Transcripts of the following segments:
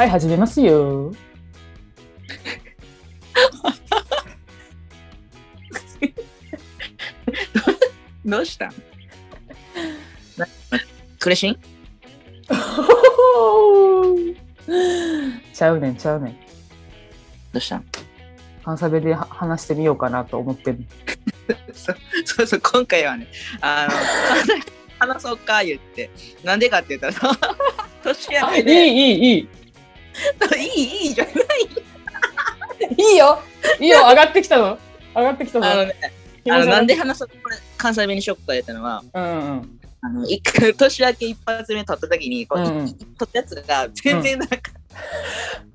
はい、始めますよ。どうした？苦しんちゃうねん、ちゃうねん。どうした？ん関西弁では話してみようかなと思ってる。そ そうそう、今回はね、あの、話そうか言って、なんでかって言ったら、年明けいい、で、いいい、いい。い、いいじゃない。いいよ。いいよ、上がってきたぞ。上がってきたぞ。あのね、あのなんで話そうこれ、関西弁にしよっか言ったのは、うんうん。あの、一回年明け一発目撮った時に、こう、うんうん撮ったやつが全然なんか、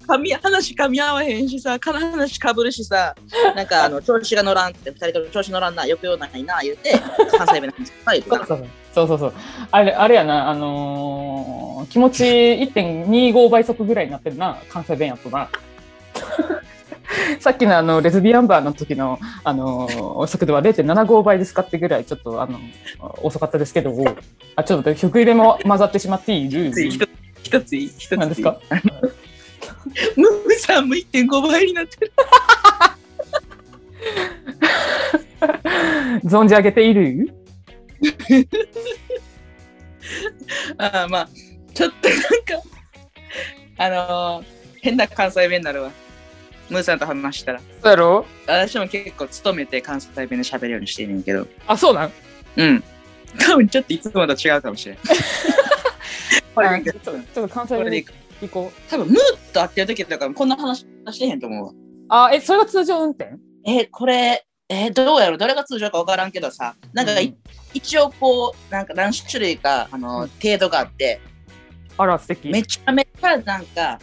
噛み話噛み合わへんしさ、話かぶるしさ、なんかあの 調子が乗らんって、二人とも調子乗らんな、よくよないな、言うて、関西弁の話ばっかそうそうそう。あれ、あれやな、あのー気持ち1.25倍速ぐらいになってるな、関西弁やとな。さっきのあのレズビアンバーの時の、あのー速度は0.75倍で使ってぐらいちょっとあの遅かったですけど、あちょっと曲入れも混ざってしまっている。一ついい一ついい何ですか？ムーさんも1.5倍になってる。存じ上げている？ああまあ、ちょっとなんか、あのー変な関西弁になるわ。ムーさんと話したら。そうやろ？私も結構勤めて関西弁で喋るようにしてるんやけど、あ、そうなん？うん。多分ちょっといつもと違うかもしれん。これちょっとちょっと関西弁で行こう。多分ムーと会ってる時とかこんな話してへんと思うわ。あ、え、それが通常運転？え、これ、えどうやろ？どれが通常か分からんけどさ、なんかい、うん。一応こう、なんか何種類か、あの、うん。程度があって、あら、素敵。めちゃめちゃなんか、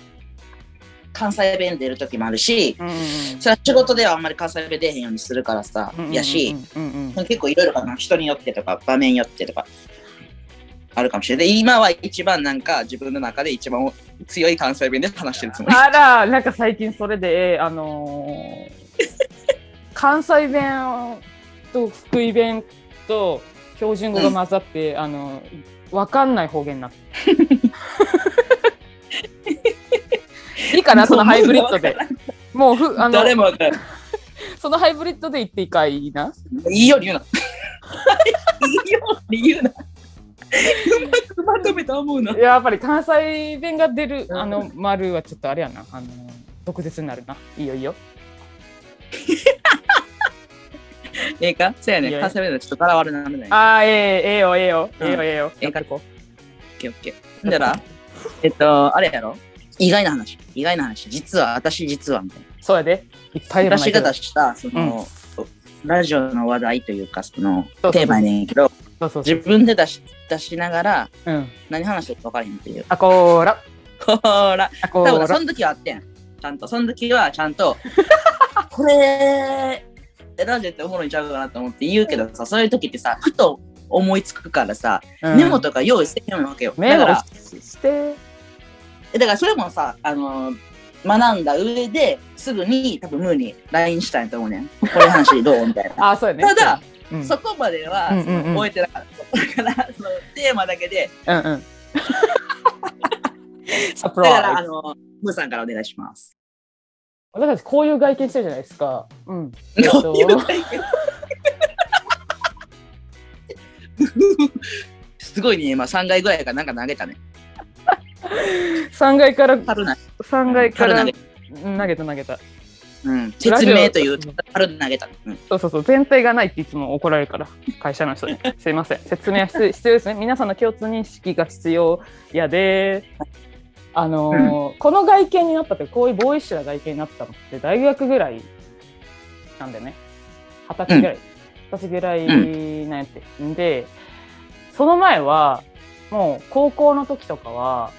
関西弁出る時もあるし、うんうんうん。それは仕事ではあんまり関西弁出へんようにするからさ、うんうんうんやし、うんうんうん結構いろいろかな、人によってとか、場面によってとか、あるかもしれない。で、今は一番なんか自分の中で一番強い関西弁で話してるつもり。あら、なんか最近それで、あのー 関西弁と福井弁と標準語が混ざって、あのわかんない方言になって。いいかな、そのハイブリッドで。もうふあの誰も。そのハイブリッドで言っていいかいいな。いいように言うな。いいように言うな。うまくまとめた思うな。やっぱり関西弁が出るうんあの丸はちょっとあれやな、あの毒舌になるな。いいよいいよ。ええか？そうやね。関西弁でちょっとバラバラになるね。ああ、ええええよ、ええよ、うんええよ、ええよ。ええか？こオッケーオッケー。だから、えっと、あれやろ？意外な話。意外な話。実は、私実は、みたいな。う。そうやで。いっぱい私が出した、その、ラジオの話題というか、その、テーマやねんけど、自分で出し出しながら、うん。何話してるか分からへんっていう。あこーら。ほら、あこーら。多分その時はあってん。ちゃんと、その時はちゃんと、これ、ラジオっておもろいんちゃうかなと思って言うけどさ、そういう時ってさ、ふと思いつくからさ、うんメモとか用意してへんわけよ。メモして。えだからそれもさ、あのー学んだ上ですぐに多分ムーに LINE したんやと思うねん。これ話どう？みたいな。あ、そうやね。ただ、うん、そこまでは、覚えてなかった。だから、そのテーマだけで、うんうん。だから、あ。の、ムーさんからお願いします。私たちこういう外見してるじゃないですか。うん。えっとどういう体験 すごいね、今3階ぐらいからなんか投げたね。3階から、春な、3階から春投げ投げた投げた。うん、説明という春投げた。うんそうそうそう、全体がないっていつも怒られるから、会社の人に。すいません。説明は必必要ですね。皆さんの共通認識が必要やで。あのーこの外見になったって、こういうボーイッシュな外見になったのって、大学ぐらいなんだよね。二十歳ぐらい。二十歳ぐらいなんやって。んで、その前は、もう高校の時とかは、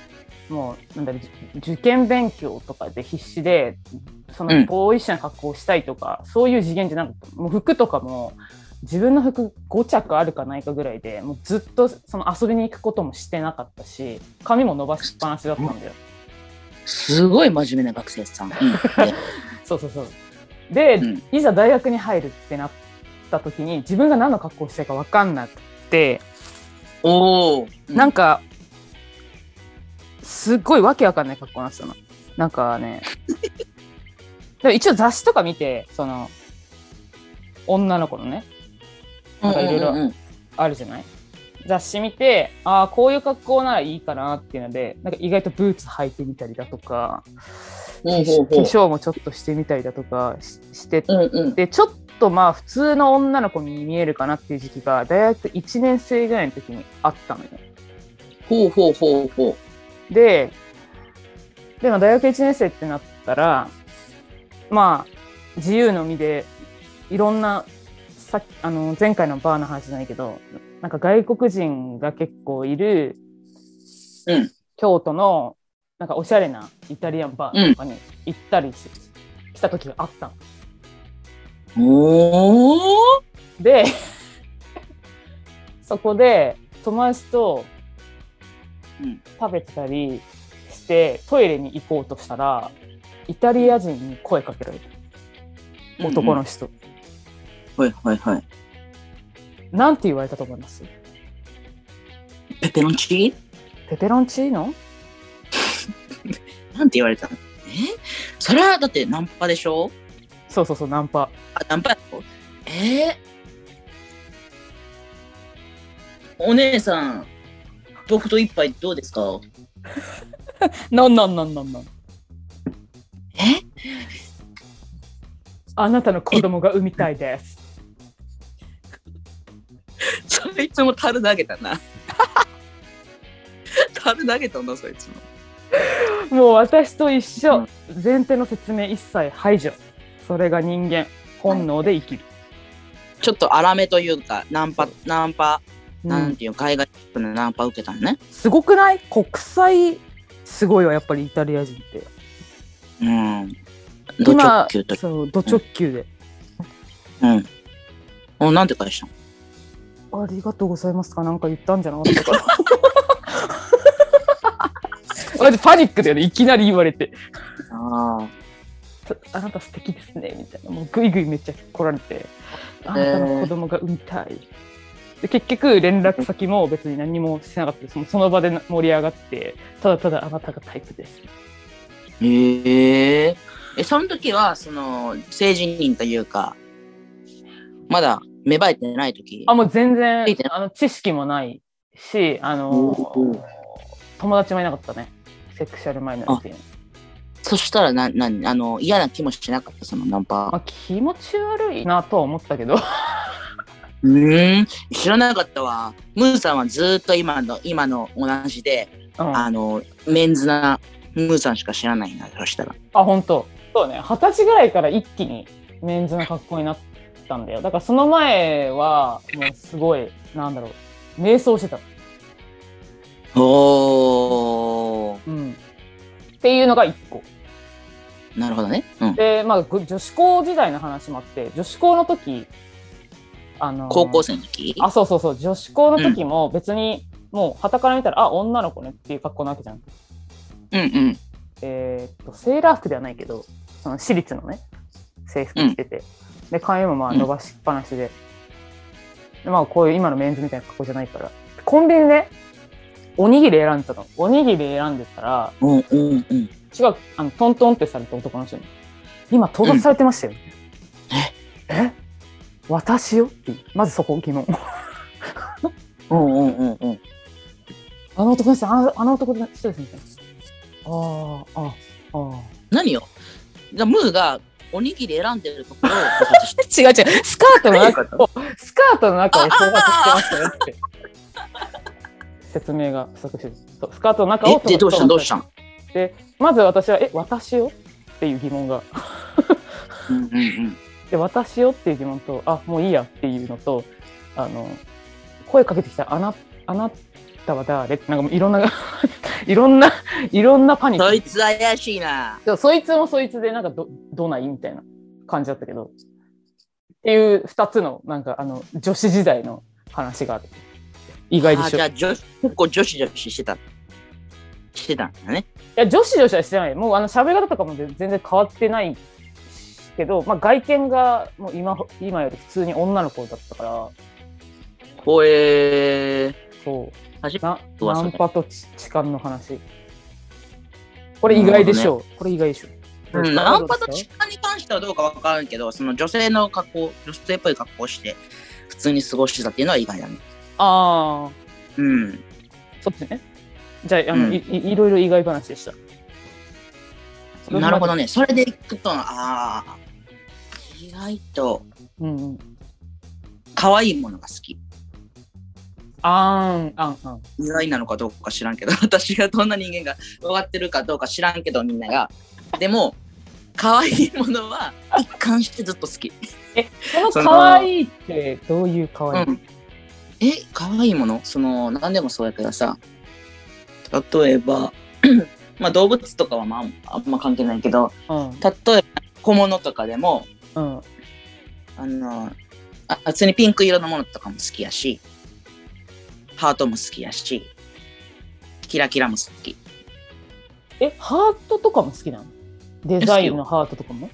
もう、なんだろう、受受験勉強とかで必死で、そのうんボーイッシュな格好をしたいとか、そういう次元じゃなかった。もう服とかも、自分の服5着あるかないかぐらいで、もうずっとその遊びに行くこともしてなかったし、髪も伸ばしっぱなしだったんだよ。すごい真面目な学生さん。うん そうそうそう。で、うんいざ大学に入るってなった時に、自分が何の格好をしたいか分かんなくて、おお。なんか、すっごいわけわかんない格好なんですよな。なんかね でも一応雑誌とか見てその女の子のねなんかいろいろあるじゃない？雑誌見てああこういう格好ならいいかなっていうのでなんか意外とブーツ履いてみたりだとか化粧もちょっとしてみたりだとかししてうんうん。でちょっとまあ普通の女の子に見えるかなっていう時期が大学1年生ぐらいの時にあったのよ。ほうほうほうほででも大学1年生ってなったらまあ自由の身でいろんなさっきあの前回のバーの話じゃないけどなんか外国人が結構いる、うん京都のなんかおしゃれなイタリアンバーとかに行ったりし,、した時があったの。で そこで友達とうん食べてたりしてトイレに行こうとしたらイタリア人に声かけられた。男の人、はいはいはい。なんて言われたと思います？ペペロンチ？ペペロンチーノ？ー なんて言われた？のえ？それはだってナンパでしょ？そうそうそうナンパ。あ、ナンパえ？ー、お姉さん、僕と一杯どうですか？なんなんなんなんなん？え？あなたの子供が産みたいです。そいつも樽投げたな。樽投げたんだ、そいつも。もう私と一緒。前提の説明一切排除。それが人間本能で生きる、ちょっと粗めというか、ナンパ、ナンパ、うんなんていうの海外のナンパ受けたのね。すごくない？国際すごいわやっぱりイタリア人って。うん。ド直球と。そうド直球で、うん。お、なんて返したの？ありがとうございますか？なんか言ったんじゃなかったかな。マジパニックだよねいきなり言われて。ああなた素敵ですねみたいな。もうグイグイめっちゃ来られて。あなたの子供が産みたい、で結局連絡先も別に何もしてなかった。ですもうその場で盛り上がってただただあなたがタイプです。へえ。え、その時は、その、性自認というか、まだ芽生えてない時？あもう全然あの知識もないしあの友達もいなかったね。セクシャルマイノリティの。そしたらな、な、あの、嫌な気もしなかった、そのナンパ。まあ、気持ち悪いなとは思ったけどうーん、知らなかったわ。ムーさんはずーっと今の、今の同じで、うんあの、メンズなムーさんしか知らないな、そしたら。あ、本当。そうね。二十歳ぐらいから一気にメンズの格好になったんだよ。だからその前は、もうすごい、なんだろう、瞑想してた。おー、うん。っていうのが一個。なるほどね。うん。で、まあ、ぐ女子校時代の話もあって、女子校の時、あのー高校生の時？あ、そうそうそう、女子校の時も別に、もう、旗から見たら、あ、女の子ねっていう格好なわけじゃん。うんうん。えーっと、セーラー服ではないけど、その私立のね、制服着てて、で、髪もまあ伸ばしっぱなしで、でまあこういう今のメンズみたいな格好じゃないから、コンビニでおにぎり選んでたの。おにぎり選んでたら、うんうんうん。違う、あの、トントンってされた男の人に、今盗撮されてましたよ。え？え？私よ？ってまずそこ疑問。うんうんうんうん。あの男の人、あのあの男の人ですみたいな。ああ、ああ、あ何よ？じゃあムーがおにぎり選んでるところ 違う違う、スカートの中を、スカートの中を盗撮してましたよって。説明が不足してスカートの中をえ、で、どうした？んどうした？んで、まず私は、え、私よ？っていう疑問が。うんうんうん。で、私よっていう疑問と、あ、もういいやっていうのと、あの、声かけてきた、あな、あなたは誰？って、なんかもういろんな、いろんな、いろんなパニック。そいつ怪しいな。でもそいつもそいつでなんかどどない？みたいな感じだったけどっていう2つのなんかあの女子時代の話がある意外でしょじゃあ女子結構女子女子してた。してたんだね。や女子女子はしてないもうあの喋り方とかも全然変わってないけど、まあ、外見がもう今今より普通に女の子だったからほえー。そうナンパと痴痴漢の話これ意外でしょう。これ意外でしょう。うん、どナンパと痴漢に関してはどうかわからんけど、その女性の格好、女性っぽい格好をして、普通に過ごしてたっていうのは意外だね。ああ、うん。そっちね。じゃあ、あの、うんいいいろいろ意外話でした。なるほどね。それでいくと、ああ、意外とうんうん。可愛いものが好き。あーん、あん、あん。意外なのかどうか知らんけど、私がどんな人間が分かってるかどうか知らんけど、みんなが。でも、可愛いものは一貫してずっと好き。その可愛いってどういう可愛い、うん。え、可愛いもの？その、何でもそうやけどさ、例えば、まあ動物とかはまああんま関係ないけど、うん、例えば小物とかでも、うん。あの、あ普通にピンク色のものとかも好きやし、ハートも好きやし、キラキラも好き。え、ハートとかも好きなの？デザインのハートとかも？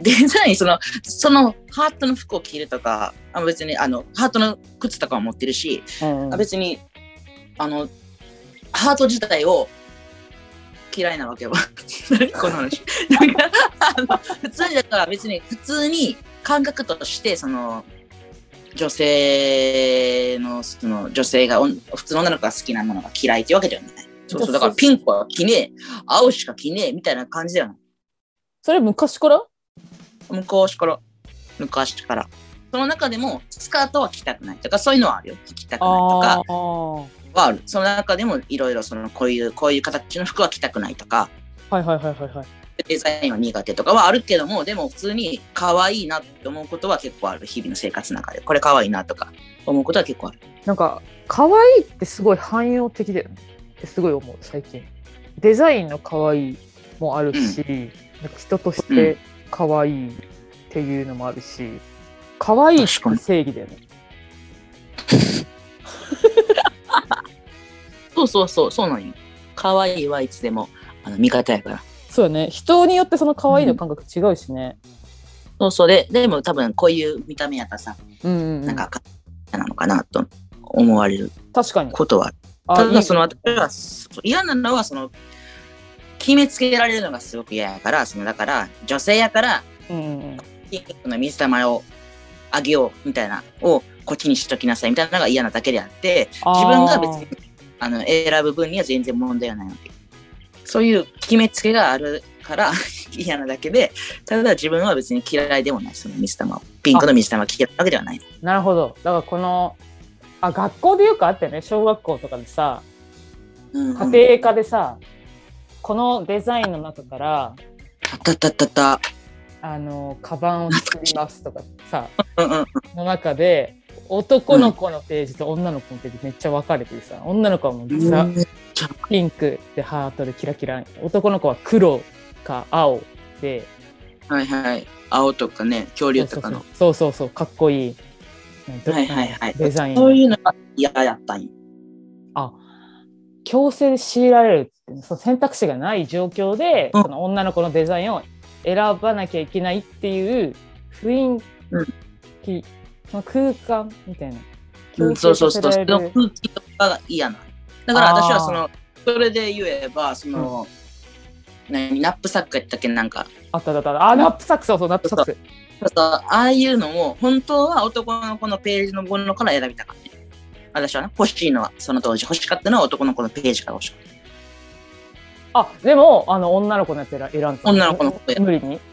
デザイン、その、そのハートの服を着るとか、あ別にあの、ハートの靴とかも持ってるし、うんあ別に、あの、ハート自体を嫌いなわけは。何？この話。なんかあの普通にだから別に普通に感覚として、その、女性の、その女性が、普通の女の子が好きなものが嫌いっていうわけではない。そうそう、だからピンクは着ねえ、青しか着ねえみたいな感じではない。それ昔から？昔から、昔から。その中でも、スカートは着たくないとか、そういうのはあるよ。着たくないとかはある。その中でも、いろいろ、その、こういう、こういう形の服は着たくないとか、はいはいはいはいはい。デザインは苦手とかはあるけども、でも普通に可愛いなって思うことは結構ある。日々の生活の中で。これ可愛いなとか思うことは結構ある。なんか、可愛いってすごい汎用的だよね。ってすごい思う、最近。デザインの可愛いもあるし、なんか人として可愛いっていうのもあるし、可愛いって正義だよね。そうそうそう、そうなんよ。可愛いはいつでも、あの、味方やから。そうよね。人によってその可愛いの感覚違うしね。そうそうで、でも多分こういう見た目やったらさ、うんうん、うん。なんか、なのかなと思われる確かに。ことはただその私は嫌なのはその決めつけられるのがすごく嫌やからそのだから女性やからうんうんうん。ピンクの水玉をあげようみたいなをこっちにしときなさいみたいなのが嫌なだけであって自分が別にあの選ぶ分には全然問題はないわけ。そういう決めつけがあるから 嫌なだけでただ自分は別に嫌いでもない。その水玉を。ピンクの水玉を嫌いなわけではない。なるほど。だからこの、あ、学校でよくあってね、小学校とかでさ、うん家庭科でさ、このデザインの中から、あったったったったあの、カバンを作りますとかさ、の中で、男の子のページと女の子のページめっちゃ分かれててさ、女の子はもうさ、ピンクでハートでキラキラ、男の子は黒か青で、はいはい。青とかね恐竜とかの。そうそうそう、かっこいい。はいはいはい。デザイン。そういうのが嫌やったんよ。強制で強いられるってその選択肢がない状況で、うん。その女の子のデザインを選ばなきゃいけないっていう雰囲気、その空間みたいな。うんそうそうそう。その空気とかが嫌な。の。だから私はその、それで言えば、その、何、ナップサックやったっけ？なんか、あったあったあった。あナップサックそうそうナップサック。そうそう。ああいうのも、本当は男の子のページのものから選びたかった。ね。私はね、欲しいのは、その当時欲しかったのは男の子のページから欲しかっあでもあの女の子のやつ選選んだ女の子の方や。無理に？た。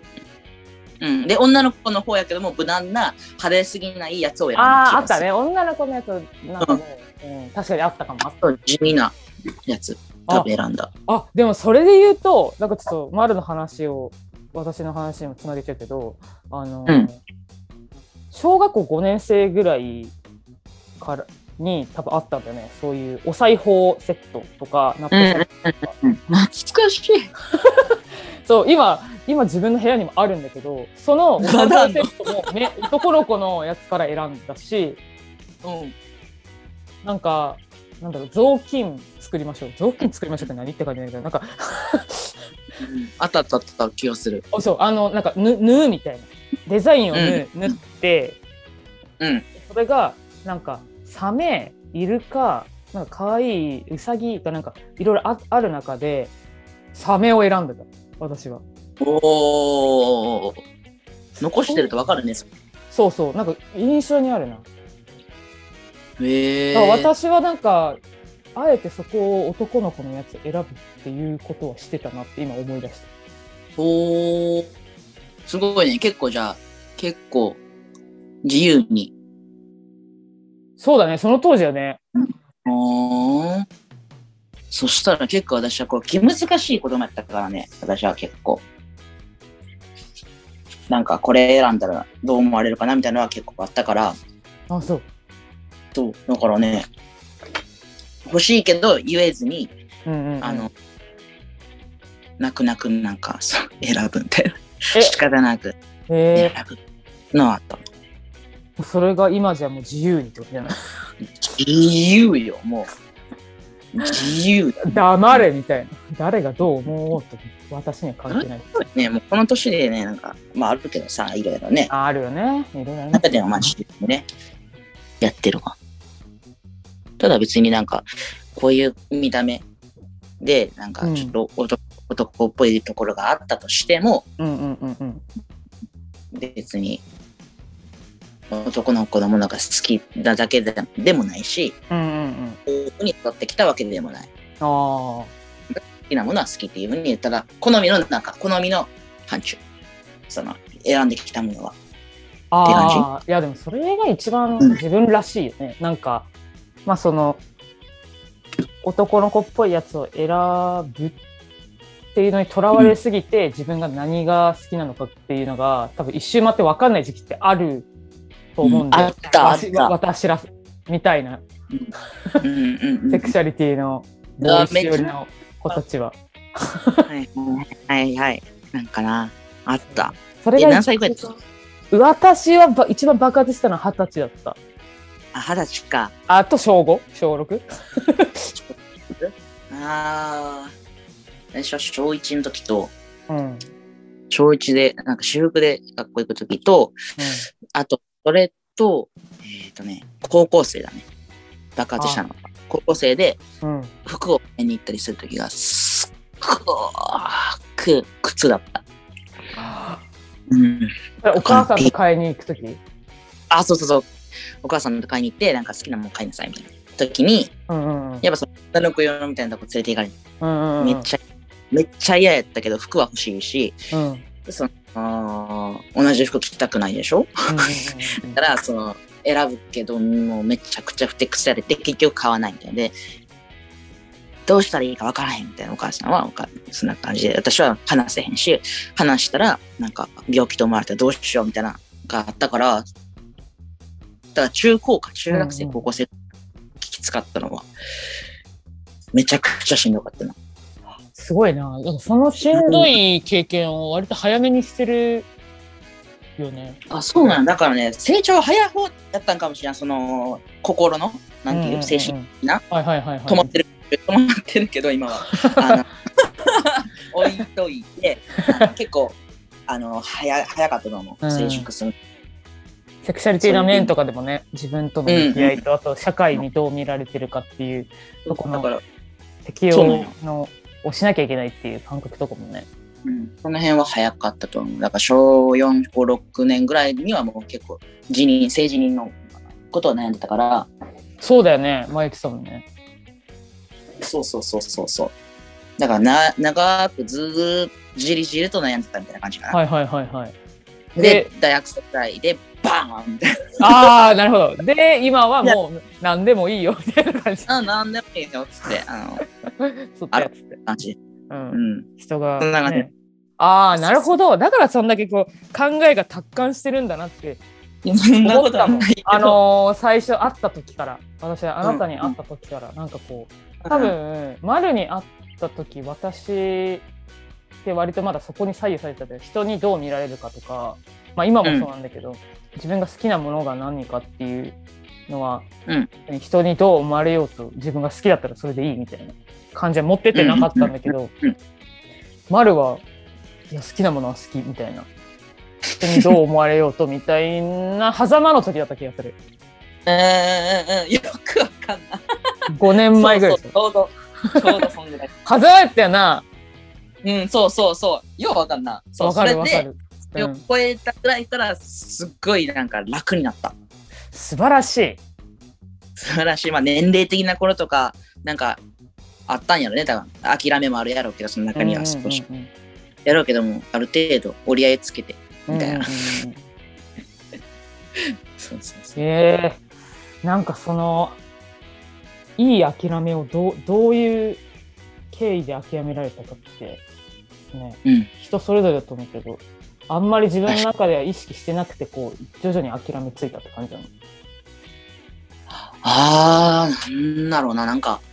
うん。で、女の子の方やけども、無難な、派手すぎないやつを選んだあああった。ね女の子のやつなんかもう、うん確かにあったかもそう地味なやつ、多分選んだ。あでもそれで言うとなんかちょっと丸の話を私の話にもつなげちゃうけどあの、うん小学校5年生ぐらいからに多分あったんだよねそういうお裁縫セットとかナップセットとか、うん。懐かしい。そう今今自分の部屋にもあるんだけどそのセットも、ね、男の子のやつから選んだしうん。なんかなんだろう雑巾作りましょう。雑巾作りましょうって何って感じなんだけどなんかあったあったあった気がする。あ そうあのなんかぬ縫うみたいな。デザインを縫,、縫って、うん。それがなんかサメイルカなんか可愛いウサギがなんかいろいろあある中でサメを選んでた私はおお。残してるとわかるね。そうそうなんか印象にあるなへえだから私はなんかあえてそこを男の子のやつを選ぶっていうことはしてたなって今思い出したおーすごいね。結構じゃあ、結構自由に。そうだねその当時はねおーそしたら結構私はこう気難しい子供やったからね。私は結構。なんかこれ選んだらどう思われるかなみたいなのは結構あったから。あそうそう。だからね、欲しいけど言えずに、うんうんうん、あの、泣く泣くなんかそう 選ぶみたいな。え仕方なくへ選ぶのはあった。えそれが今じゃもう自由にってことじゃない？自由よ、もう。自由だ。黙れみたいな誰がどう思おうと私には関係ない。ね、もうこの年でね、なんか、まああるけどさ、いろいろね。ああるよね。いろいろあります中ではまあ自由にね、やってるわ。ただ別になんか、こういう見た目で、なんかちょっと男,、男っぽいところがあったとしても、うんうんうんうん。別に、男の子のものが好きなだけででもないし、うんうんうん。こういうふうに取ってきたわけでもない。あ好きなものは好きっていうふうに言ったら、好みの、なんか、好みの範疇。その、選んできたものは。あああいやでもそれが一番自分らしいよね、なんかまあその男の子っぽいやつを選ぶっていうのにとらわれすぎて、自分が何が好きなのかっていうのが多分一周回って分かんない時期ってあると思うんで、うん。あったあっわた。私らみたいな。うん。うんうん。セクシャリティのの子たちは。はいはいはい。なんかな、あった。えそれが何歳ぐらい？です私はば一番爆発したのは二十歳だった。あ、二十歳か。あと小 5? 小 6? ああ。私は小一の時と、うん。うん。小一で、なんか私服で学校行く時と、あと、それと、えっ、とね、高校生だね。爆発したの。高校生でうん。服を買いに行ったりする時が、すっごく靴だった。うん。お母さんと買いに行くときあ、そうそうそう。お母さんと買いに行って、なんか好きなもの買いなさいみたいな時に、うんうんうん。やっぱその女の子用みたいなとこ連れて行かれて、うんうんうん。めっちゃ、めっちゃ嫌やったけど、服は欲しいし、うん。その同じ服着たくないでしょ？うん だから、その、選ぶけど、もうめちゃくちゃふてくされて、結局買わないみたいで、どうしたらいいかわからへんみたいなお母さんは、そんな感じで、私は話せへんし、話したら、なんか、病気と思われたらどうしようみたいな、があったから、だから中高か、中学生、高校生、きつかったのは、めちゃくちゃしんどかったな。すごいな。なんかそのしんどい経験を割と早めにしてるよね。あ、そうなんだ。だからね、成長は早い方やったんかもしれん。その、心の、なんていう、精神神な。止まってる、止まってるけど、今は。置いといて、結構、あの、早早かったと思う。うん成熟する。セクシャリティな面とかでもね、自分との向き合いと、あと社会にどう見られてるかっていうとこのだから、適応のをしなきゃいけないっていう感覚とかもね。うん、この辺は早かったと思う。だから、小4、5、6年ぐらいにはもう結構、辞任、政治人のことを悩んでたから、そうだよね。前言ってたもんね。そうそうそうそうそう。だからな、長くずーっとじりじりと悩んでたみたいな感じかな。はいはいはいはい。でで、大学生ぐらいで、バーンみたいああ、なるほど。で、今はもう何でもいいよみたいな感じ。な。あ、なんでもいいよ、つって、あの、そったやつって。感じ。う。うんん。人が、そんな感じね。ああ、なるほど。だからそんだけこう考えが達観してるんだなって思ったもん。あのー最初会った時から、私はあなたに会った時から、なんかこう、多分、丸に会った時、私って割とまだそこに左右されてて、人にどう見られるかとか、まあ今もそうなんだけど、自分が好きなものが何かっていうのは、うん。人にどう思われようと自分が好きだったらそれでいいみたいな感じは持っててなかったんだけど、うん。うん。丸はいや好きなものは好きみたいな人にどう思われようとみたいな狭間の時だった気がする うんうんうん。よくわかんない。5年前ぐらいそうそうちょうど、ちょうどそんぐらい。狭間やったよなうん、そうそうそう。ようわかんな。そうわかるわそれでかる。うん、超えたぐらいからすっごいなんか楽になった。素晴らしい。素晴らしい。まあ年齢的な頃とか、なんかあったんやろね。多分諦めもあるやろうけど、その中には少し。うんうんうんやろうけども、ある程度折り合いつけて。うんみたいな そうそうそう。えー、なんかそのいい諦めをどうどういう経緯で諦められたかって、ね、うん。人それぞれだと思うけどあんまり自分の中では意識してなくてこう徐々に諦めついたって感じなの？あー、なんだろうな。なんか、け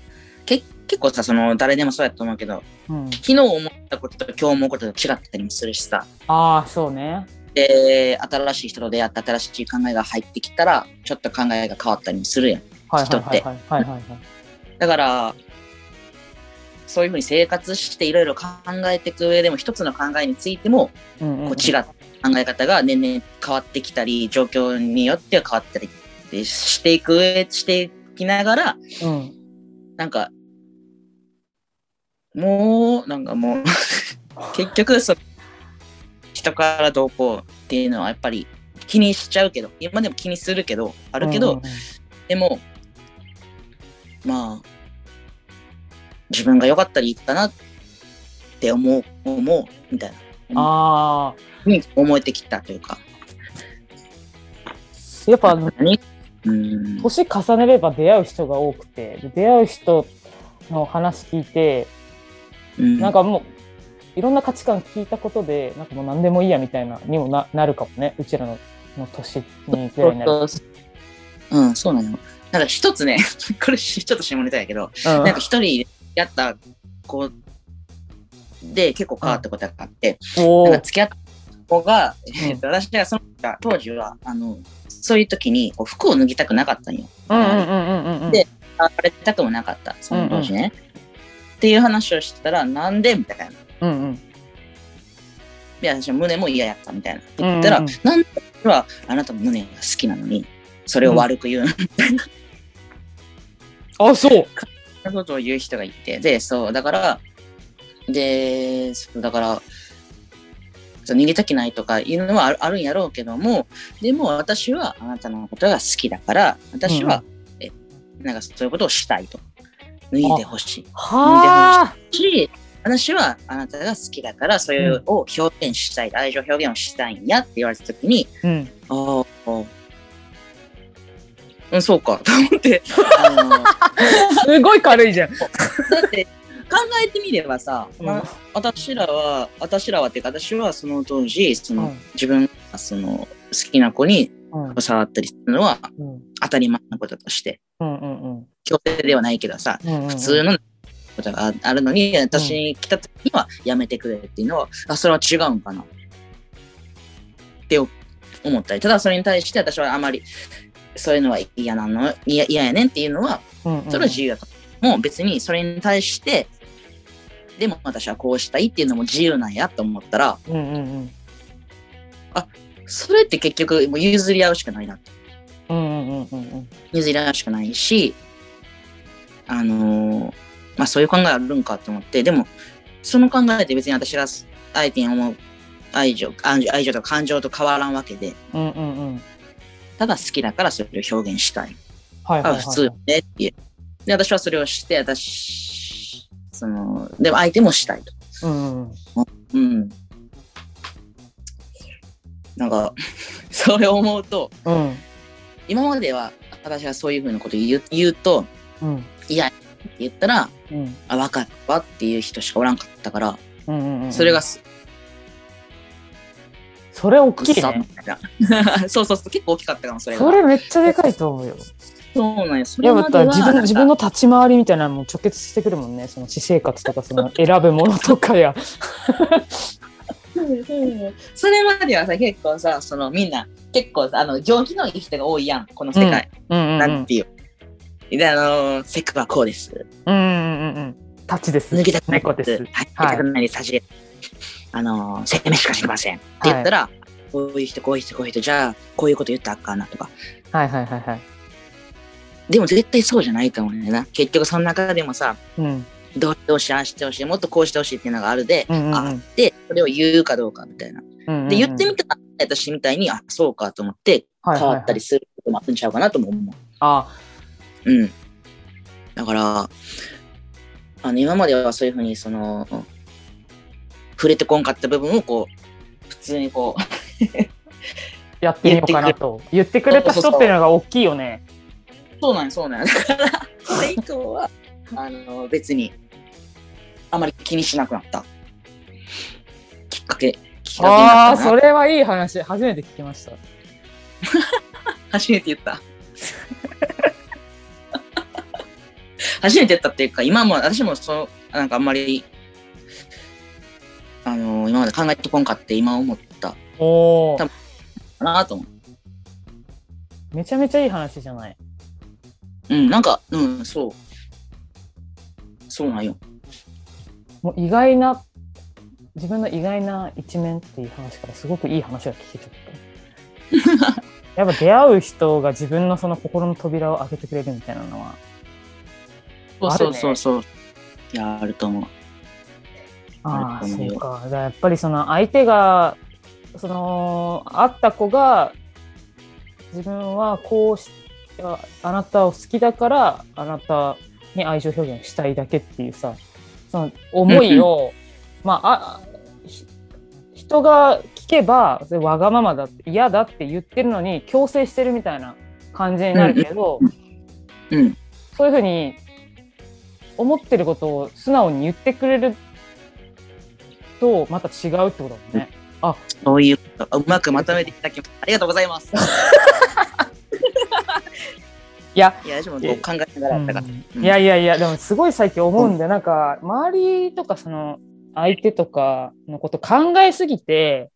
結構さ、その誰でもそうやと思うけど、うん、昨日思ったことと今日思うことと違ったりもするしさ。ああそうね。で、新しい人と出会って新しい考えが入ってきたら、ちょっと考えが変わったりもするやん。人って。だから、そういうふうに生活していろいろ考えていく上でも、一つの考えについても、こう違った考え方が年々変わってきたり、状況によっては変わったりでしていく上、していきながら、うんなんか、もう、なんかもう、結局そ、人からどうこうっていうのはやっぱり気にしちゃうけど、今でも気にするけど、あるけど、うんでも、まあ、自分が良かったらいいかなって思う、思う、みたいな、あふうに思えてきたというか。あやっぱあの何？うん。年重ねれば出会う人が多くてで出会う人の話聞いてうん。なんかもういろんな価値観聞いたことでなんかもう何でもいいやみたいなにもななるかもね。うちらのの年にぐらいになる。そう。ん、そうなのよ。なんか一つね、これちょっと下ネタやけど、うん。なんか一人やった子で結構変わったことがあって、おー。なんか付き合った子が、うん。えっと私がその当時は、あの、そういう時にこう服を脱ぎたくなかったんよ。うんうんうんうんうんうん。であれたくもなかった、その当時ね。っていう話をしてたら、なんでみたいな。うんうんいや、私は胸も嫌やったみたいな。って言ったら、うんうんなんで私はあなたの胸が好きなのに、それを悪く言うの、みたいなあそうことを言う人がいて、で、そう、だから、で、そうだから、逃げたくないとかいうのはあるあるんやろうけども、でも私はあなたのことが好きだから、私は、えなんかそういうことをしたいと。脱いでほしい。はあ。し、私はあなたが好きだから、それを表現したい、愛情表現をしたいんやって言われたときに、うん。ああ、うん、そうか、と思って、すごい軽いじゃん。だって考えてみればさ、まあ私らは、私らはっていうか、私はその当時、その、うん。自分がその好きな子にうん。触ったりするのはうん。当たり前のこととして、うんうんうん。強制ではないけどさ、うんうん普通のことがああるのに、私に来た時にはやめてくれっていうのは、あ、それは違うんかな。って思ったり、ただそれに対して私はあまりそういうのは嫌なの、嫌嫌やねんっていうのは、うんうん。それは自由だと。もう別にそれに対して、でも私はこうしたいっていうのも自由なんやと思ったら、うんうんうん。それって結局もう譲り合うしかないなって。うんうんうんうん譲り合うしかないし、あのーまあそういう考えあるんかと思って、でも、その考えって別に私が相手に思う愛情、愛情とか感情と変わらんわけで、うんうんうんただ好きだからそれを表現したい。はいはいはいあ普通ねっていう。で、私はそれをして、私、その、でも相手もしたいと。うんうんうん。なんか、それを思うと、うん今までは私がそういうふうなこと言う言うと、うんいや、って言ったら、うんあ、分かったわっていう人しかおらんかったから、うんうんうんそれがす、それ大きいね。そうそうそう、結構大きかったかも、それが。それめっちゃでかいと思うよ。そうなんやだったられまでは自分自分の立ち回りみたいなのも直結してくるもんね。その私生活とかその選ぶものとかやそれまではさ、結構さ、そのみんな、結構さ、あの、上気のいい人が多いやん、この世界。うんうんうんなんていう。で、あの、セクはこうです。うんうんうんうんタッチです脱ぎたくない猫ですはい、脱ぎたくないです。走れ。あの、生命しか知りません。って言ったら、こういう人、こういう人、こういう人、じゃあ、こういうこと言ったらあかんなとか。はいはいはいはいでも絶対そうじゃないと思うんだよな。結局その中でもさ、うんどうしてほしい、ああしてほしい、もっとこうしてほしいっていうのがあるで、うんうんうんあって、それを言うかどうかみたいな。うんうんで、言ってみたら、私みたいに、あ、そうかと思って、はいはいはい変わったりすることもあるんちゃうかなとも思あう。うん。だから、あの、今まではそういうふうに、その、触れてこんかった部分を、こう、普通にこう、やってみようかなと言ってくれた人っていうのが大きいよね。そうなんやそうなんや。だから、それ以降は、あの、別に、あまり気にしなくなった。きっかけ、きっかけにああーなった。それはいい話初めて聞きました。初めて言った。初めて言ったっていうか、今も、私もそう、なんかあんまり、あの、今まで考えてこんかって今思ったおお多かなと思う。めちゃめちゃいい話じゃない。うん、なんか、うん、そう。そうなんよ。もう意外な自分の意外な一面っていう話からすごくいい話が聞けちゃった。やっぱ出会う人が自分のその心の扉を開けてくれるみたいなのはそうあるねそうそうそう。いや、あると思う。ああそうかやっぱりその相手がその会った子が自分はこうしああなたを好きだからあなたに愛情表現したいだけっていうさその思いを まああひ人が聞けばわがままだって嫌だって言ってるのに強制してるみたいな感じになるけど、うん。そういうふうに思ってることを素直に言ってくれるとまた違うってことだもんね。そういうこと。うまくまとめていただき。ありがとうございます。いや、いや、私もこう考えながらやったから。うんいやいやいやでもすごい最近思うんで、なんか周りとかその相手とかのこと考えすぎて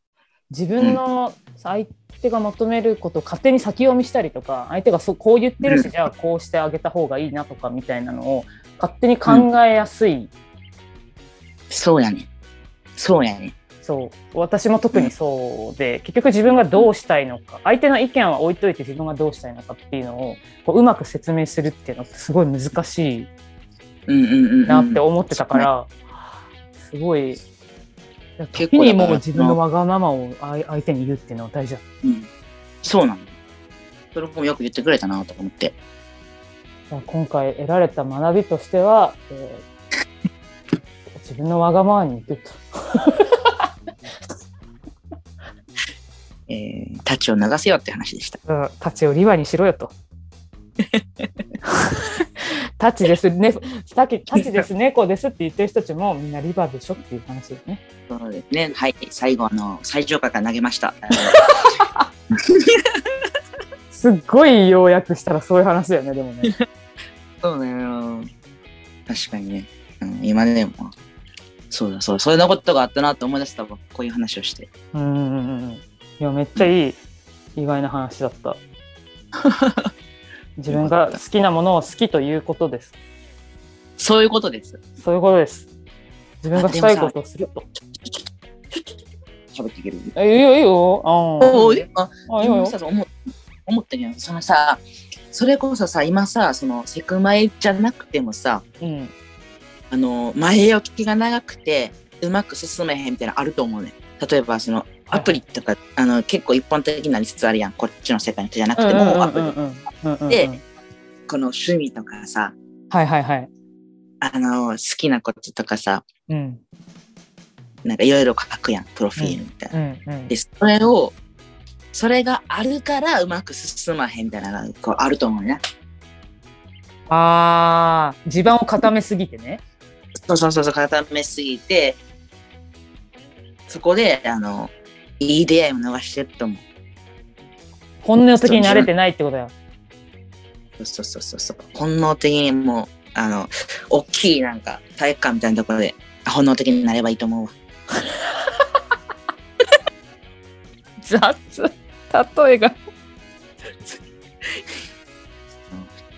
自分の相手が求めることを勝手に先読みしたりとか相手がそうこう言ってるし、うんじゃあこうしてあげた方がいいなとかみたいなのを勝手に考えやすい、そうやね。そうやね。そう私も特にそうで、結局自分がどうしたいのか相手の意見は置いといて自分がどうしたいのかっていうのをこううまく説明するっていうのってすごい難しいうんうんうんうん。なって思ってたから、すごい結構時にもう自分のわがままを相相手に言うっていうのは大事だうん。そうなの。それもよく言ってくれたなと思って。今回得られた学びとしては、えー 自分のわがままに言うと えー、太刀を流せよって話でした。うんタチをリバにしろよと。タチですね、タチタチです、猫ですって言ってる人たちもみんなリバでしょっていう話ですね。そうですね。はい。最後、あの、最上階から投げました。すっごい要約したらそういう話だよね、でもね。そうだよ。確かにね。うん、今でも。そうだそうだ。そんなことがあったなと思い出したわ。こういう話をして。うんうんうんうん。いや、めっちゃいい、意外な話だった。自分が好きなものを好きということです。そういうことです。そういうことです。自分がしたいことをすると。喋っていける？え、いいよ、いいよ。ああ、あ、いいよ思ったけど、そのさ、それこそさ、今さ、そのセクマイじゃなくてもさ、うん。あの、前置きが長くて、うまく進めへんみたいなのあると思うね。例えば、その、アプリとか、あの、結構一般的になりつつあるやん。こっちの世界の人じゃなくても、アプリ。リでこの趣味とかさ、はいはいはい。あの、好きなこととかさ、うん。なんかいろいろ書くやん、プロフィールみたいな。うんうんで、それを、それがあるからうまく進まへんみたいなのがこうあると思うね。ああ、地盤を固めすぎてね。そうそうそうそう、固めすぎて、そこで、あの、いい出会いを逃してると思う。本能的に慣れてないってことや。そうそうそうそう。本能的にもう、あの、大きいなんか体育館みたいなところで本能的になればいいと思うわ。雑。例えが。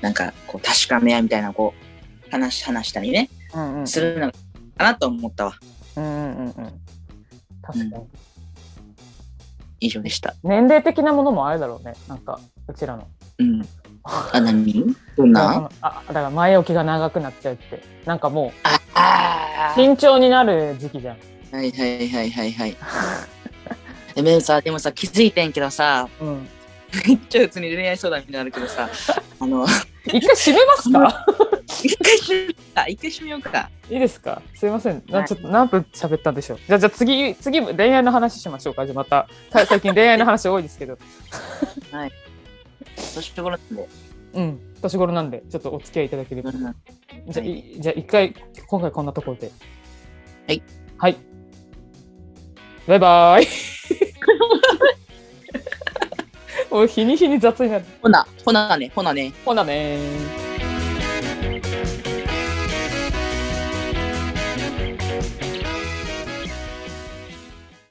なんか、こう、確かめ合いみたいな、こう、話、話したりね、うんうん。するのかなと思ったわ。うんうんうんうん。確かに。以上でした。年齢的なものもあるだろうね。なんか、うちらの。うん。あ、何どんな？ああだから前置きが長くなっちゃうって。なんかもう、あやー慎重になる時期じゃん。はいはいはいはいはい。でもさ、でもさ、気づいてんけどさ、うん。めっちゃ普通に恋愛相談になるけどさ、あの、一回閉めますか？一回閉めようか、一回閉めようか。いいですか？すいません。なはいちょっと何分喋ったんでしょう？じゃあ、じゃあ次、次、恋愛の話しましょうか。じゃあまた。さ最近恋愛の話多いですけど。年頃なんで。うん。年頃なんで、ちょっとお付き合いいただければ。うんじゃあ、いじゃあ一回、今回こんなところで。はい。はい。バイバーイ。もう日に日に雑になる。ほな、ほなね、ほなね。ほなねー。